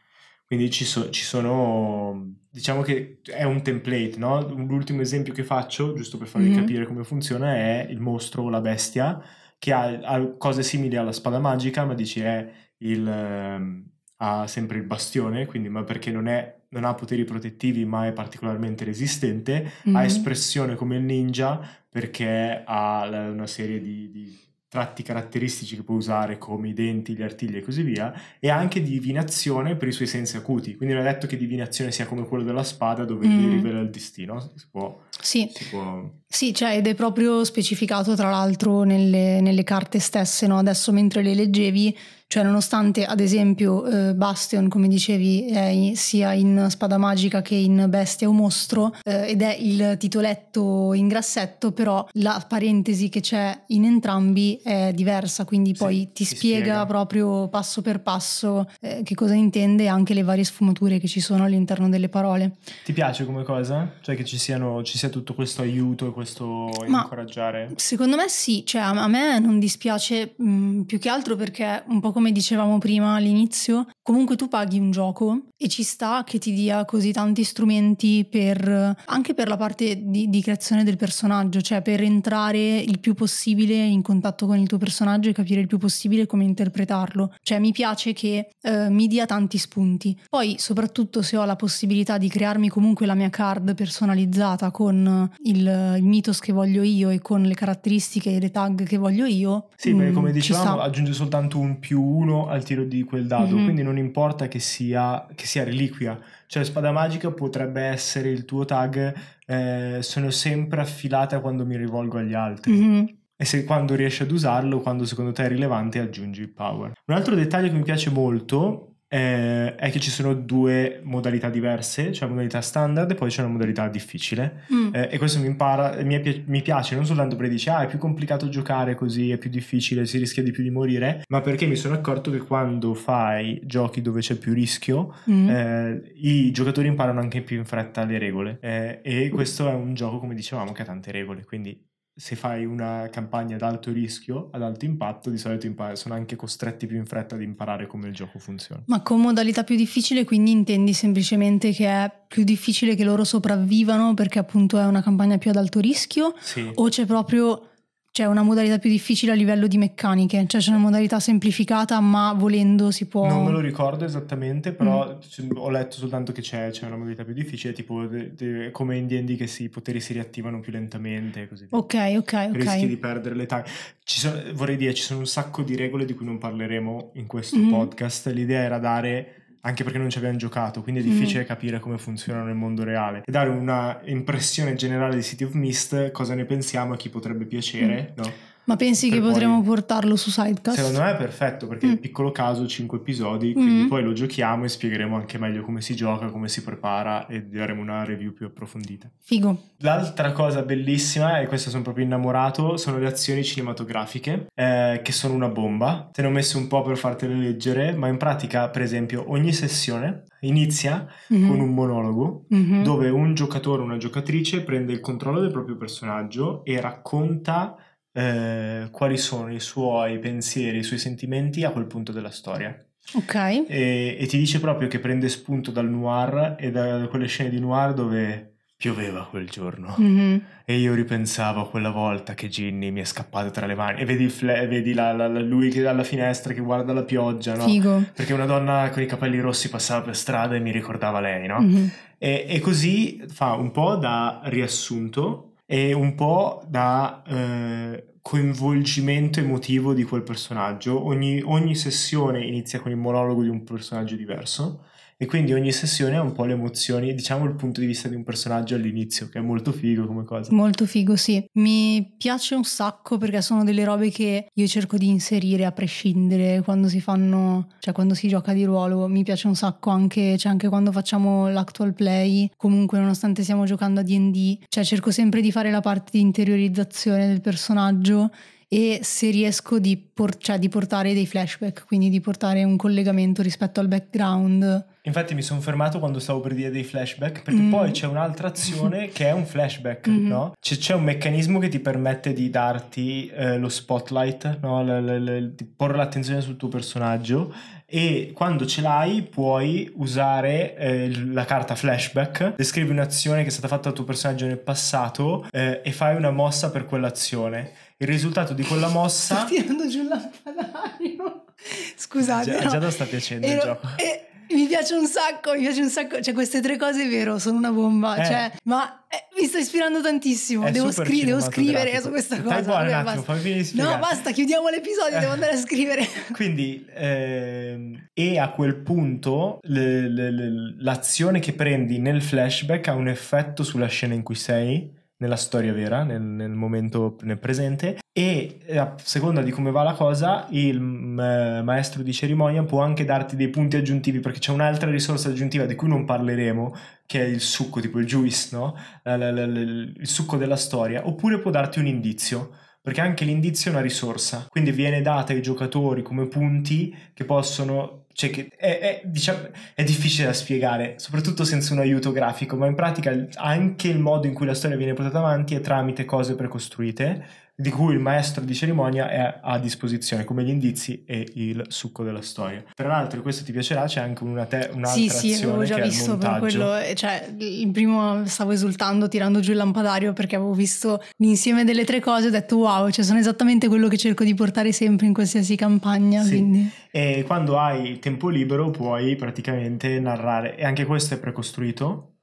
Speaker 2: Quindi ci, so- ci sono, diciamo che è un template, no? L'ultimo esempio che faccio, giusto per farvi
Speaker 1: Mhm.
Speaker 2: capire come funziona, è il mostro o la bestia che ha, ha cose simili alla spada magica, ma dici è il, ehm, ha sempre il bastione, quindi ma perché non, è, non ha poteri protettivi ma è particolarmente resistente,
Speaker 1: Mhm.
Speaker 2: ha espressione come il ninja perché ha una serie di, di tratti caratteristici che può usare come i denti, gli artigli e così via, e anche divinazione per i suoi sensi acuti. Quindi non è detto che divinazione sia come quello della spada dove
Speaker 1: Mm.
Speaker 2: gli rivela il destino, si può...
Speaker 1: Sì.
Speaker 2: Si può...
Speaker 1: Sì, cioè, ed è proprio specificato tra l'altro nelle, nelle carte stesse, no? Adesso mentre le leggevi, cioè nonostante ad esempio eh, Bastion, come dicevi, in- sia in Spada Magica che in Bestia o Mostro, eh, ed è il titoletto in grassetto, però la parentesi che c'è in entrambi è diversa, quindi
Speaker 2: Sì,
Speaker 1: poi ti
Speaker 2: si
Speaker 1: spiega,
Speaker 2: spiega.
Speaker 1: proprio passo per passo eh, che cosa intende e anche le varie sfumature che ci sono all'interno delle parole.
Speaker 2: Ti piace come cosa? Cioè che ci, siano, ci sia tutto questo aiuto e questo
Speaker 1: Ma-
Speaker 2: incoraggiare?
Speaker 1: Secondo me sì, cioè a a me non dispiace mh, più che altro perché un po' come dicevamo prima all'inizio, comunque tu paghi un gioco e ci sta che ti dia così tanti strumenti per anche per la parte di, di creazione del personaggio, cioè per entrare il più possibile in contatto con il tuo personaggio e capire il più possibile come interpretarlo. Cioè mi piace che eh, mi dia tanti spunti. Poi soprattutto se ho la possibilità di crearmi comunque la mia card personalizzata con il, il mythos che voglio io e con le caratteristiche e le tag che voglio io.
Speaker 2: Sì, perché
Speaker 1: mm,
Speaker 2: come
Speaker 1: ci
Speaker 2: dicevamo aggiunge soltanto un più uno al tiro di quel dado,
Speaker 1: Mhm.
Speaker 2: quindi non non importa che sia, che sia reliquia. Cioè spada magica potrebbe essere il tuo tag, eh, sono sempre affilata quando mi rivolgo agli altri.
Speaker 1: Mhm.
Speaker 2: E se quando riesci ad usarlo, quando secondo te è rilevante, aggiungi il power. Un altro dettaglio che mi piace molto eh, è che ci sono due modalità diverse, c'è la modalità standard e poi c'è una modalità difficile.
Speaker 1: Mm.
Speaker 2: Eh, e questo mi, impara, mi, è mi piace non soltanto perché dici ah è più complicato giocare così, è più difficile, si rischia di più di morire, ma perché mi sono accorto che quando fai giochi dove c'è più rischio,
Speaker 1: Mm.
Speaker 2: eh, i giocatori imparano anche più in fretta le regole. Eh, e questo è un gioco, come dicevamo, che ha tante regole, quindi se fai una campagna ad alto rischio, ad alto impatto, di solito impa- sono anche costretti più in fretta ad imparare come il gioco funziona.
Speaker 1: Ma con modalità più difficile quindi intendi semplicemente che è più difficile che loro sopravvivano perché appunto è una campagna più ad alto rischio
Speaker 2: Sì.
Speaker 1: o c'è proprio c'è una modalità più difficile a livello di meccaniche, cioè c'è una modalità semplificata ma volendo si può...
Speaker 2: Non me lo ricordo esattamente,
Speaker 1: Mm.
Speaker 2: però c- ho letto soltanto che c'è, c'è una modalità più difficile, tipo de- de- come in D&D che si- i poteri si riattivano più lentamente e così via.
Speaker 1: Ok, ok,
Speaker 2: Rischi di
Speaker 1: ok.
Speaker 2: perdere le tag. Ci sono- vorrei dire, ci sono un sacco di regole di cui non parleremo in questo
Speaker 1: Mhm.
Speaker 2: podcast. L'idea era dare, anche perché non ci abbiamo giocato, quindi è
Speaker 1: Mhm.
Speaker 2: difficile capire come funzionano nel mondo reale, e dare una impressione generale di City of Mist, cosa ne pensiamo e chi potrebbe piacere, no?
Speaker 1: Ma pensi che
Speaker 2: poi-
Speaker 1: potremmo portarlo su Sidecast?
Speaker 2: Secondo me è perfetto perché
Speaker 1: Mm.
Speaker 2: è piccolo caso, 5 episodi, quindi
Speaker 1: Mm.
Speaker 2: poi lo giochiamo e spiegheremo anche meglio come si gioca, come si prepara e daremo una review più approfondita.
Speaker 1: Figo.
Speaker 2: L'altra cosa bellissima, e questo sono proprio innamorato, sono le azioni cinematografiche, eh, che sono una bomba. Te ne ho messo un po' per fartele leggere, ma in pratica, per esempio, ogni sessione inizia
Speaker 1: Mhm.
Speaker 2: con un monologo
Speaker 1: Mhm.
Speaker 2: dove un giocatore o una giocatrice prende il controllo del proprio personaggio e racconta eh, quali sono i suoi pensieri, i suoi sentimenti a quel punto della storia.
Speaker 1: Ok.
Speaker 2: E, e ti dice proprio che prende spunto dal noir e da quelle scene di noir dove pioveva quel giorno.
Speaker 1: Mhm.
Speaker 2: E io ripensavo a quella volta che Ginny mi è scappato tra le mani e vedi, fle- vedi la- la- la- lui che dalla finestra che guarda la pioggia, no?
Speaker 1: Figo.
Speaker 2: Perché una donna con i capelli rossi passava per strada e mi ricordava lei, no?
Speaker 1: Mhm.
Speaker 2: E, e così fa un po' da riassunto e un po' da eh, coinvolgimento emotivo di quel personaggio. Ogni, ogni sessione inizia con il monologo di un personaggio diverso e quindi ogni sessione ha un po' le emozioni, diciamo il punto di vista di un personaggio all'inizio, che è molto figo come cosa.
Speaker 1: Molto figo, sì. Mi piace un sacco perché sono delle robe che io cerco di inserire a prescindere quando si fanno, cioè quando si gioca di ruolo. Mi piace un sacco anche, cioè anche quando facciamo l'actual play, comunque nonostante stiamo giocando a D&D, cioè cerco sempre di fare la parte di interiorizzazione del personaggio e se riesco di, por- cioè, di portare dei flashback, quindi di portare un collegamento rispetto al background.
Speaker 2: Infatti mi sono fermato quando stavo per dire dei flashback, perché
Speaker 1: Mm.
Speaker 2: poi c'è un'altra azione che è un flashback,
Speaker 1: Mhm.
Speaker 2: no? C'è, c'è un meccanismo che ti permette di darti eh, lo spotlight, no? L- l- l- di porre l'attenzione sul tuo personaggio e quando ce l'hai puoi usare eh, la carta flashback, descrivi un'azione che è stata fatta dal tuo personaggio nel passato eh, e fai una mossa per quell'azione. Il risultato di quella mossa...
Speaker 1: Sto tirando giù il lampadario. Scusate.
Speaker 2: Già,
Speaker 1: no.
Speaker 2: già sta piacendo il
Speaker 1: Ero-
Speaker 2: gioco.
Speaker 1: e mi piace un sacco, mi piace un sacco. Cioè, queste tre cose è vero, sono una bomba.
Speaker 2: Eh.
Speaker 1: Cioè, ma eh, mi sto ispirando tantissimo. Devo, scri- devo scrivere su questa cosa.
Speaker 2: Stai buono
Speaker 1: Vabbè,
Speaker 2: attimo,
Speaker 1: basta. No, basta, chiudiamo l'episodio, devo andare a scrivere.
Speaker 2: Quindi, ehm, e a quel punto le- le- le- l'azione che prendi nel flashback ha un effetto sulla scena in cui sei, nella storia vera, nel, nel momento nel presente, e eh, a seconda di come va la cosa, il mm, eh, maestro di cerimonia può anche darti dei punti aggiuntivi, perché c'è un'altra risorsa aggiuntiva di cui non parleremo, che è il succo, tipo il juice, no? La- la- la- il succo della storia, oppure può darti un indizio perché anche l'indizio è una risorsa, quindi viene data ai giocatori come punti che possono, cioè che è, è, diciamo, è difficile da spiegare, soprattutto senza un aiuto grafico, ma in pratica anche il modo in cui la storia viene portata avanti è tramite cose precostruite, di cui il maestro di cerimonia è a disposizione, come gli indizi e il succo della storia. Tra l'altro, questo ti piacerà, c'è anche una te- un'altra
Speaker 1: Sì, sì,
Speaker 2: azione
Speaker 1: avevo già visto per quello. eh, Cioè, il primo stavo esultando tirando giù il lampadario perché avevo visto l'insieme delle tre cose e ho detto wow, cioè sono esattamente quello che cerco di portare sempre in qualsiasi campagna.
Speaker 2: Sì.
Speaker 1: Quindi.
Speaker 2: E quando hai tempo libero puoi praticamente narrare, e anche questo è precostruito,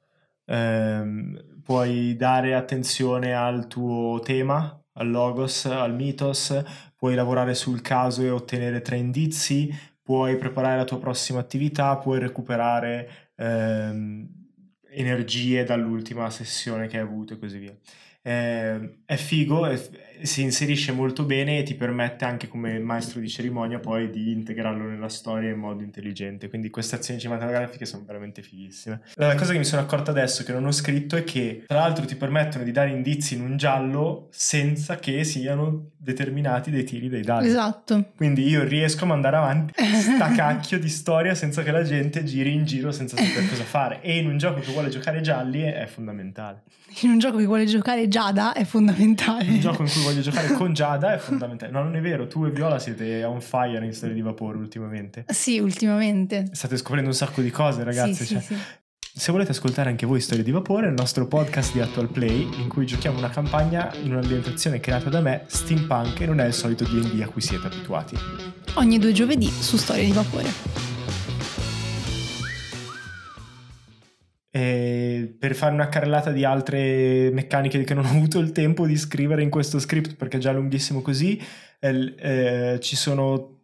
Speaker 2: ehm, puoi dare attenzione al tuo tema, al logos, al mitos, puoi lavorare sul caso e ottenere tre indizi, puoi preparare la tua prossima attività, puoi recuperare ehm, energie dall'ultima sessione che hai avuto e così via. Eh, è figo, è, si inserisce molto bene e ti permette anche come maestro di cerimonia poi di integrarlo nella storia in modo intelligente. Quindi queste azioni cinematografiche sono veramente fighissime. La cosa che mi sono accorta adesso che non ho scritto è che tra l'altro ti permettono di dare indizi in un giallo senza che siano determinati dei tiri dei dadi.
Speaker 1: Esatto.
Speaker 2: Quindi io riesco a mandare avanti sta cacchio di storia senza che la gente giri in giro senza sapere cosa fare. E in un gioco che vuole giocare gialli è fondamentale.
Speaker 1: In un gioco che vuole giocare Giada è fondamentale.
Speaker 2: Un gioco in cui voglio giocare con Giada è fondamentale. No, non è vero, tu e Viola siete on fire in storia di vapore ultimamente.
Speaker 1: Sì, ultimamente.
Speaker 2: State scoprendo un sacco di cose, ragazzi.
Speaker 1: Sì, sì,
Speaker 2: cioè.
Speaker 1: sì.
Speaker 2: Se volete ascoltare anche voi Storie di Vapore, il nostro podcast di Actual Play, in cui giochiamo una campagna in un'ambientazione creata da me, steampunk, e non è il solito D&D a cui siete abituati.
Speaker 1: Ogni due giovedì su Storie di Vapore.
Speaker 2: E per fare una carrellata di altre meccaniche che non ho avuto il tempo di scrivere in questo script perché è già lunghissimo così, eh, ci sono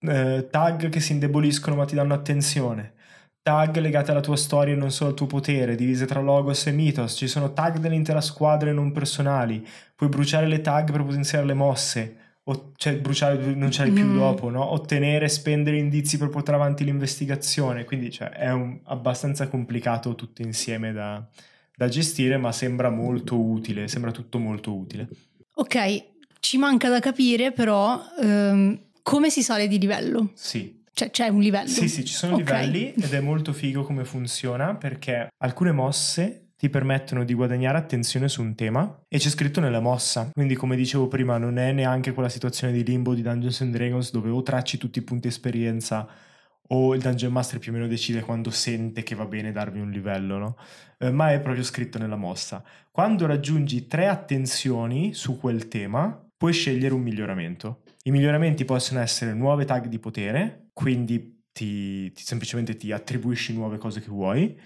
Speaker 2: eh, tag che si indeboliscono ma ti danno attenzione. Tag legate alla tua storia e non solo al tuo potere, divise tra logos e mythos. Ci sono tag dell'intera squadra e non personali. Puoi bruciare le tag per potenziare le mosse o, cioè bruciare non c'hai più
Speaker 1: Mm.
Speaker 2: dopo, no? ottenere, spendere indizi per portare avanti l'investigazione, quindi cioè, è un- abbastanza complicato tutto insieme da, da gestire, ma sembra molto utile, sembra tutto molto utile.
Speaker 1: Ok, ci manca da capire però ehm, come si sale di livello.
Speaker 2: Sì,
Speaker 1: Cioè c'è un livello.
Speaker 2: sì, sì, ci sono
Speaker 1: Ok.
Speaker 2: livelli ed è molto figo come funziona perché alcune mosse ti permettono di guadagnare attenzione su un tema e c'è scritto nella mossa. Quindi, come dicevo prima, non è neanche quella situazione di limbo di Dungeons and Dragons dove o tracci tutti i punti esperienza o il Dungeon Master più o meno decide quando sente che va bene darvi un livello, no? Eh, ma è proprio scritto nella mossa. Quando raggiungi tre attenzioni su quel tema, puoi scegliere un miglioramento. I miglioramenti possono essere nuove tag di potere, quindi ti, ti- semplicemente ti attribuisci nuove cose che vuoi,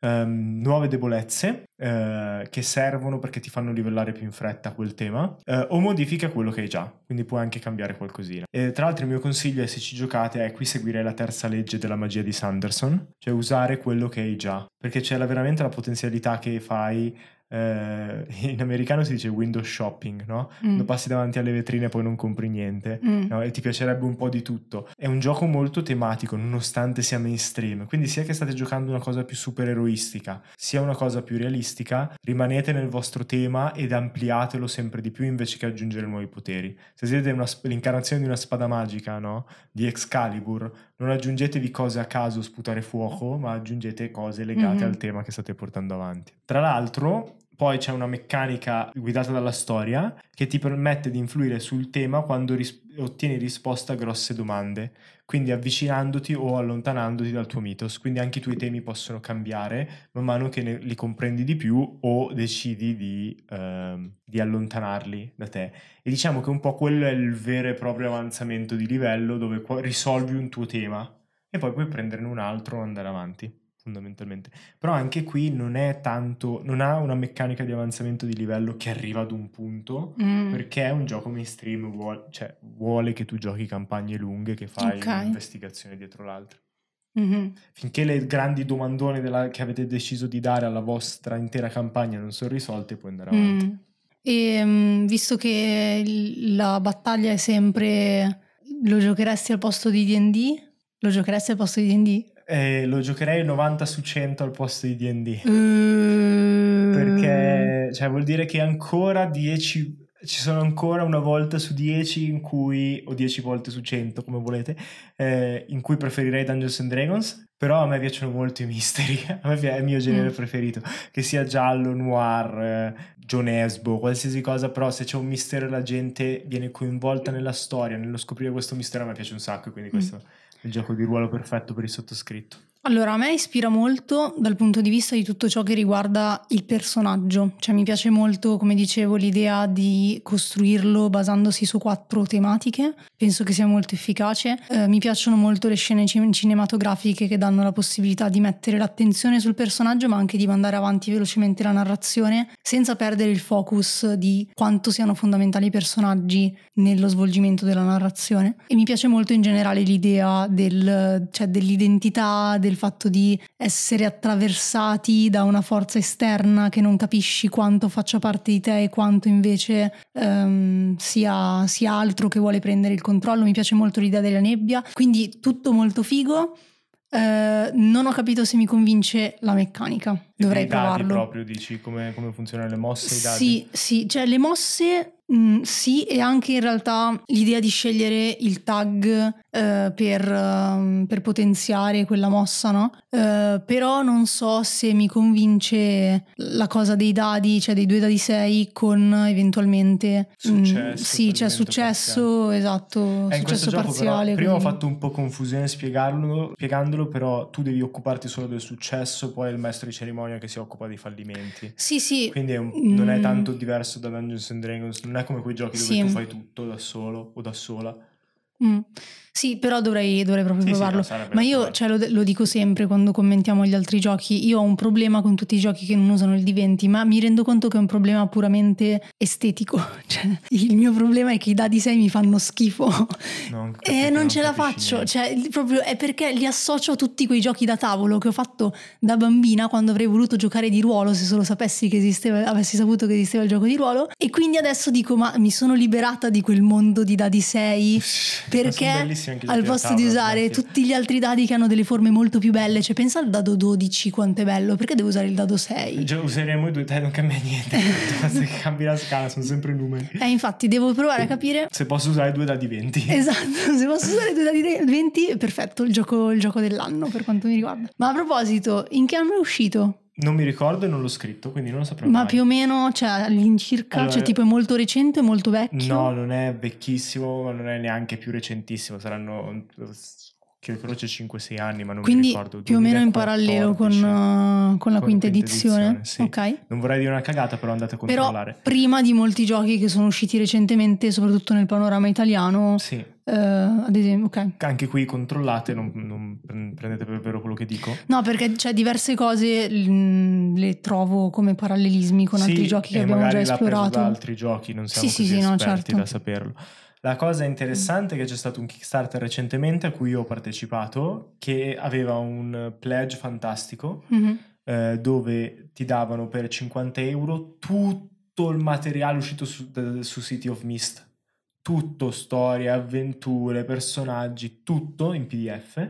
Speaker 2: ehm, nuove debolezze eh, che servono perché ti fanno livellare più in fretta quel tema, eh, o modifica quello che hai già, quindi puoi anche cambiare qualcosina. E, tra l'altro il mio consiglio è se ci giocate è qui seguirei la terza legge della magia di Sanderson, cioè usare quello che hai già, perché c'è la- veramente la potenzialità che fai. Eh, in americano si dice window shopping, no?
Speaker 1: Mm.
Speaker 2: Quando passi davanti alle vetrine e poi non compri niente
Speaker 1: Mm.
Speaker 2: no? e ti piacerebbe un po' di tutto. È un gioco molto tematico, nonostante sia mainstream. Quindi, sia che state giocando una cosa più supereroistica, sia una cosa più realistica, rimanete nel vostro tema ed ampliatelo sempre di più invece che aggiungere nuovi poteri. Se siete una l'incarnazione di una spada magica, no? Di Excalibur, non aggiungetevi cose a caso sputare fuoco, ma aggiungete cose legate
Speaker 1: Mhm.
Speaker 2: al tema che state portando avanti. Tra l'altro, poi c'è una meccanica guidata dalla storia che ti permette di influire sul tema quando ris- ottieni risposta a grosse domande, quindi avvicinandoti o allontanandoti dal tuo mitos. Quindi anche i tuoi temi possono cambiare man mano che ne- li comprendi di più o decidi di, ehm, di allontanarli da te. E diciamo che un po' quello è il vero e proprio avanzamento di livello dove risolvi un tuo tema e poi puoi prenderne un altro e andare avanti fondamentalmente. Però anche qui non è tanto, non ha una meccanica di avanzamento di livello che arriva ad un punto,
Speaker 1: Mm.
Speaker 2: perché è un gioco mainstream, vuole, cioè vuole che tu giochi campagne lunghe, che fai
Speaker 1: Ok.
Speaker 2: un'investigazione dietro l'altra.
Speaker 1: Mhm.
Speaker 2: Finché le grandi domandone della- che avete deciso di dare alla vostra intera campagna non sono risolte, puoi andare avanti.
Speaker 1: Mm. E mm, visto che la battaglia è sempre lo giocheresti al posto di D&D? Lo giocheresti al posto di D&D?
Speaker 2: Eh, lo giocherei 90 su 100 al posto di D&D.
Speaker 1: Mm.
Speaker 2: Perché cioè, vuol dire che ancora 10 ci sono ancora una volta su 10 in cui o 10 volte su 100 come volete eh, in cui preferirei Dungeons and Dragons però a me piacciono molto i misteri a me è il mio genere
Speaker 1: Mm.
Speaker 2: preferito che sia giallo, noir eh, Jonesbo, qualsiasi cosa però se c'è un mistero e la gente viene coinvolta nella storia nello scoprire questo mistero a me piace un sacco quindi questo è il gioco di ruolo perfetto per il sottoscritto
Speaker 1: Allora, a me ispira molto dal punto di vista di tutto ciò che riguarda il personaggio, cioè mi piace molto, come dicevo, l'idea di costruirlo basandosi su quattro tematiche, penso che sia molto efficace. Eh, mi piacciono molto le scene cin- cinematografiche che danno la possibilità di mettere l'attenzione sul personaggio, ma anche di mandare avanti velocemente la narrazione senza perdere il focus di quanto siano fondamentali i personaggi nello svolgimento della narrazione. E mi piace molto in generale l'idea del, cioè dell'identità, del fatto di essere attraversati da una forza esterna che non capisci quanto faccia parte di te e quanto invece um, sia, sia altro che vuole prendere il controllo. Mi piace molto l'idea della nebbia, quindi tutto molto figo. Uh, non ho capito se mi convince la meccanica. Dovrei
Speaker 2: I dadi
Speaker 1: provarlo.
Speaker 2: proprio dici come, come funzionano le mosse i dadi?
Speaker 1: Sì, sì, cioè le mosse Mm, sì, e anche in realtà l'idea di scegliere il tag eh, per, uh, per, potenziare quella mossa, no? Uh, però non so se mi convince la cosa dei dadi, cioè dei due dadi 6 con eventualmente...
Speaker 2: Successo.
Speaker 1: Mm, sì, cioè successo,
Speaker 2: parziale.
Speaker 1: esatto,
Speaker 2: eh,
Speaker 1: successo parziale.
Speaker 2: Però, prima ho
Speaker 1: quindi...
Speaker 2: fatto un po' confusione spiegarlo, spiegandolo, però tu devi occuparti solo del successo, poi il maestro di cerimonia che si occupa dei fallimenti.
Speaker 1: Sì, sì.
Speaker 2: Quindi è un, non è
Speaker 1: Mm.
Speaker 2: tanto diverso da Dungeons and Dragons, non è come quei giochi dove
Speaker 1: Sì.
Speaker 2: tu fai tutto da solo o da sola.
Speaker 1: Mm. Sì, però dovrei, dovrei proprio
Speaker 2: Sì, sì,
Speaker 1: provarlo.
Speaker 2: sarebbe
Speaker 1: Ma io cioè, lo, lo dico sempre quando commentiamo gli altri giochi, io ho un problema con tutti i giochi che non usano il D20, ma mi rendo conto che è un problema puramente estetico. Cioè, il mio problema è che i dadi 6 mi fanno schifo
Speaker 2: Non
Speaker 1: e
Speaker 2: capisci-
Speaker 1: non ce la faccio. Cioè, proprio è perché li associo a tutti quei giochi da tavolo che ho fatto da bambina quando avrei voluto giocare di ruolo, se solo sapessi che esisteva, avessi saputo che esisteva il gioco di ruolo. E quindi adesso dico, ma mi sono liberata di quel mondo di dadi 6
Speaker 2: Sono
Speaker 1: perché
Speaker 2: bellissimi anche
Speaker 1: al posto di
Speaker 2: tavola,
Speaker 1: usare
Speaker 2: infatti.
Speaker 1: tutti gli altri dadi che hanno delle forme molto più belle, cioè pensa al dado 12 quanto è bello, perché devo usare il dado 6?
Speaker 2: Già useremo i due dadi, non cambia niente. Che cambi la scala, sono sempre numeri.
Speaker 1: Eh, infatti devo provare a capire.
Speaker 2: Se posso usare due dadi 20.
Speaker 1: Esatto, se posso usare due dadi 20, perfetto, il gioco, il gioco dell'anno per quanto mi riguarda. Ma a proposito, in che anno è uscito?
Speaker 2: Non mi ricordo e non l'ho scritto, quindi non lo saprò
Speaker 1: Ma
Speaker 2: mai.
Speaker 1: più o meno, cioè all'incirca,
Speaker 2: Allora-
Speaker 1: cioè tipo è molto recente, molto vecchio?
Speaker 2: No, non è vecchissimo, ma non è neanche più recentissimo. Saranno che croce 5-6 anni, ma non mi
Speaker 1: Quindi
Speaker 2: ricordo.
Speaker 1: più o meno in parallelo con,
Speaker 2: 2014.
Speaker 1: uh, con la
Speaker 2: Con
Speaker 1: quinta edizione.
Speaker 2: sì.
Speaker 1: Ok.
Speaker 2: Non vorrei dire una cagata, però andate a
Speaker 1: Però
Speaker 2: controllare.
Speaker 1: prima di molti giochi che sono usciti recentemente, soprattutto nel panorama italiano,
Speaker 2: Sì,
Speaker 1: eh, ad esempio, ok.
Speaker 2: anche qui controllate, non, non prendete per vero quello che dico.
Speaker 1: No, perché c'è diverse cose mm, le trovo come parallelismi con
Speaker 2: Sì,
Speaker 1: altri giochi che abbiamo già esplorato.
Speaker 2: da altri giochi, non siamo
Speaker 1: Sì, sì,
Speaker 2: così
Speaker 1: sì, no,
Speaker 2: esperti
Speaker 1: certo.
Speaker 2: da saperlo. La cosa interessante è che c'è stato un Kickstarter recentemente a cui io ho partecipato che aveva un pledge fantastico
Speaker 1: Mhm.
Speaker 2: eh, dove ti davano per 50 euro tutto il materiale uscito su, su City of Mist. Tutto, storie, avventure, personaggi, tutto in PDF.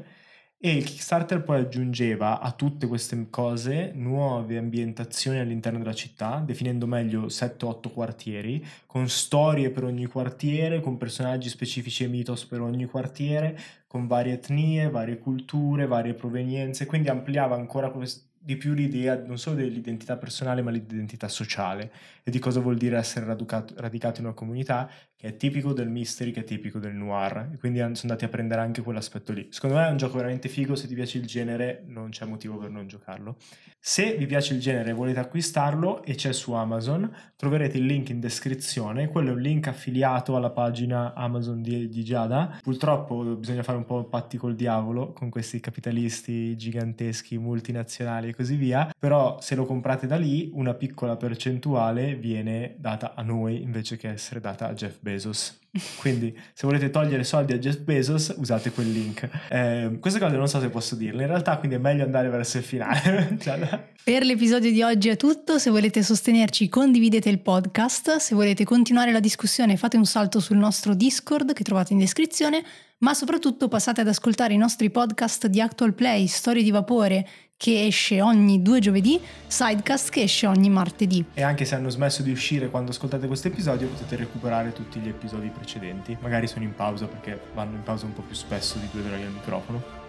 Speaker 2: E il Kickstarter poi aggiungeva a tutte queste cose nuove ambientazioni all'interno della città, definendo meglio 7-8 quartieri, con storie per ogni quartiere, con personaggi specifici e mitos per ogni quartiere, con varie etnie, varie culture, varie provenienze, quindi ampliava ancora di più l'idea non solo dell'identità personale ma l'identità sociale e di cosa vuol dire essere radicato, radicato in una comunità che è tipico del mystery, che è tipico del noir e quindi sono andati a prendere anche quell'aspetto lì. Secondo me è un gioco veramente figo, se ti piace il genere non c'è motivo per non giocarlo. Se vi piace il genere e volete acquistarlo e c'è su Amazon, troverete il link in descrizione, quello è un link affiliato alla pagina Amazon di, di Giada. Purtroppo bisogna fare un po' patti col diavolo con questi capitalisti giganteschi, multinazionali e così via, però se lo comprate da lì una piccola percentuale viene data a noi invece che essere data a Jeff Bezos. Quindi se volete togliere soldi a Jeff Bezos usate quel link. Eh, queste cose non so se posso dirle, in realtà quindi è meglio andare verso il finale. Giada.
Speaker 1: Per l'episodio di oggi è tutto, se volete sostenerci condividete il podcast, se volete continuare la discussione fate un salto sul nostro Discord che trovate in descrizione, ma soprattutto passate ad ascoltare i nostri podcast di Actual Play, Storie di Vapore che esce ogni due giovedì, Sidecast che esce ogni martedì.
Speaker 2: E anche se hanno smesso di uscire quando ascoltate questo episodio, potete recuperare tutti gli episodi precedenti. Magari sono in pausa perché vanno in pausa un po' più spesso di due draghi al microfono.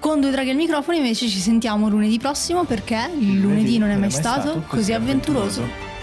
Speaker 1: Con Due Draghi al microfono invece ci sentiamo lunedì prossimo perché il lunedì non è mai stato così avventuroso.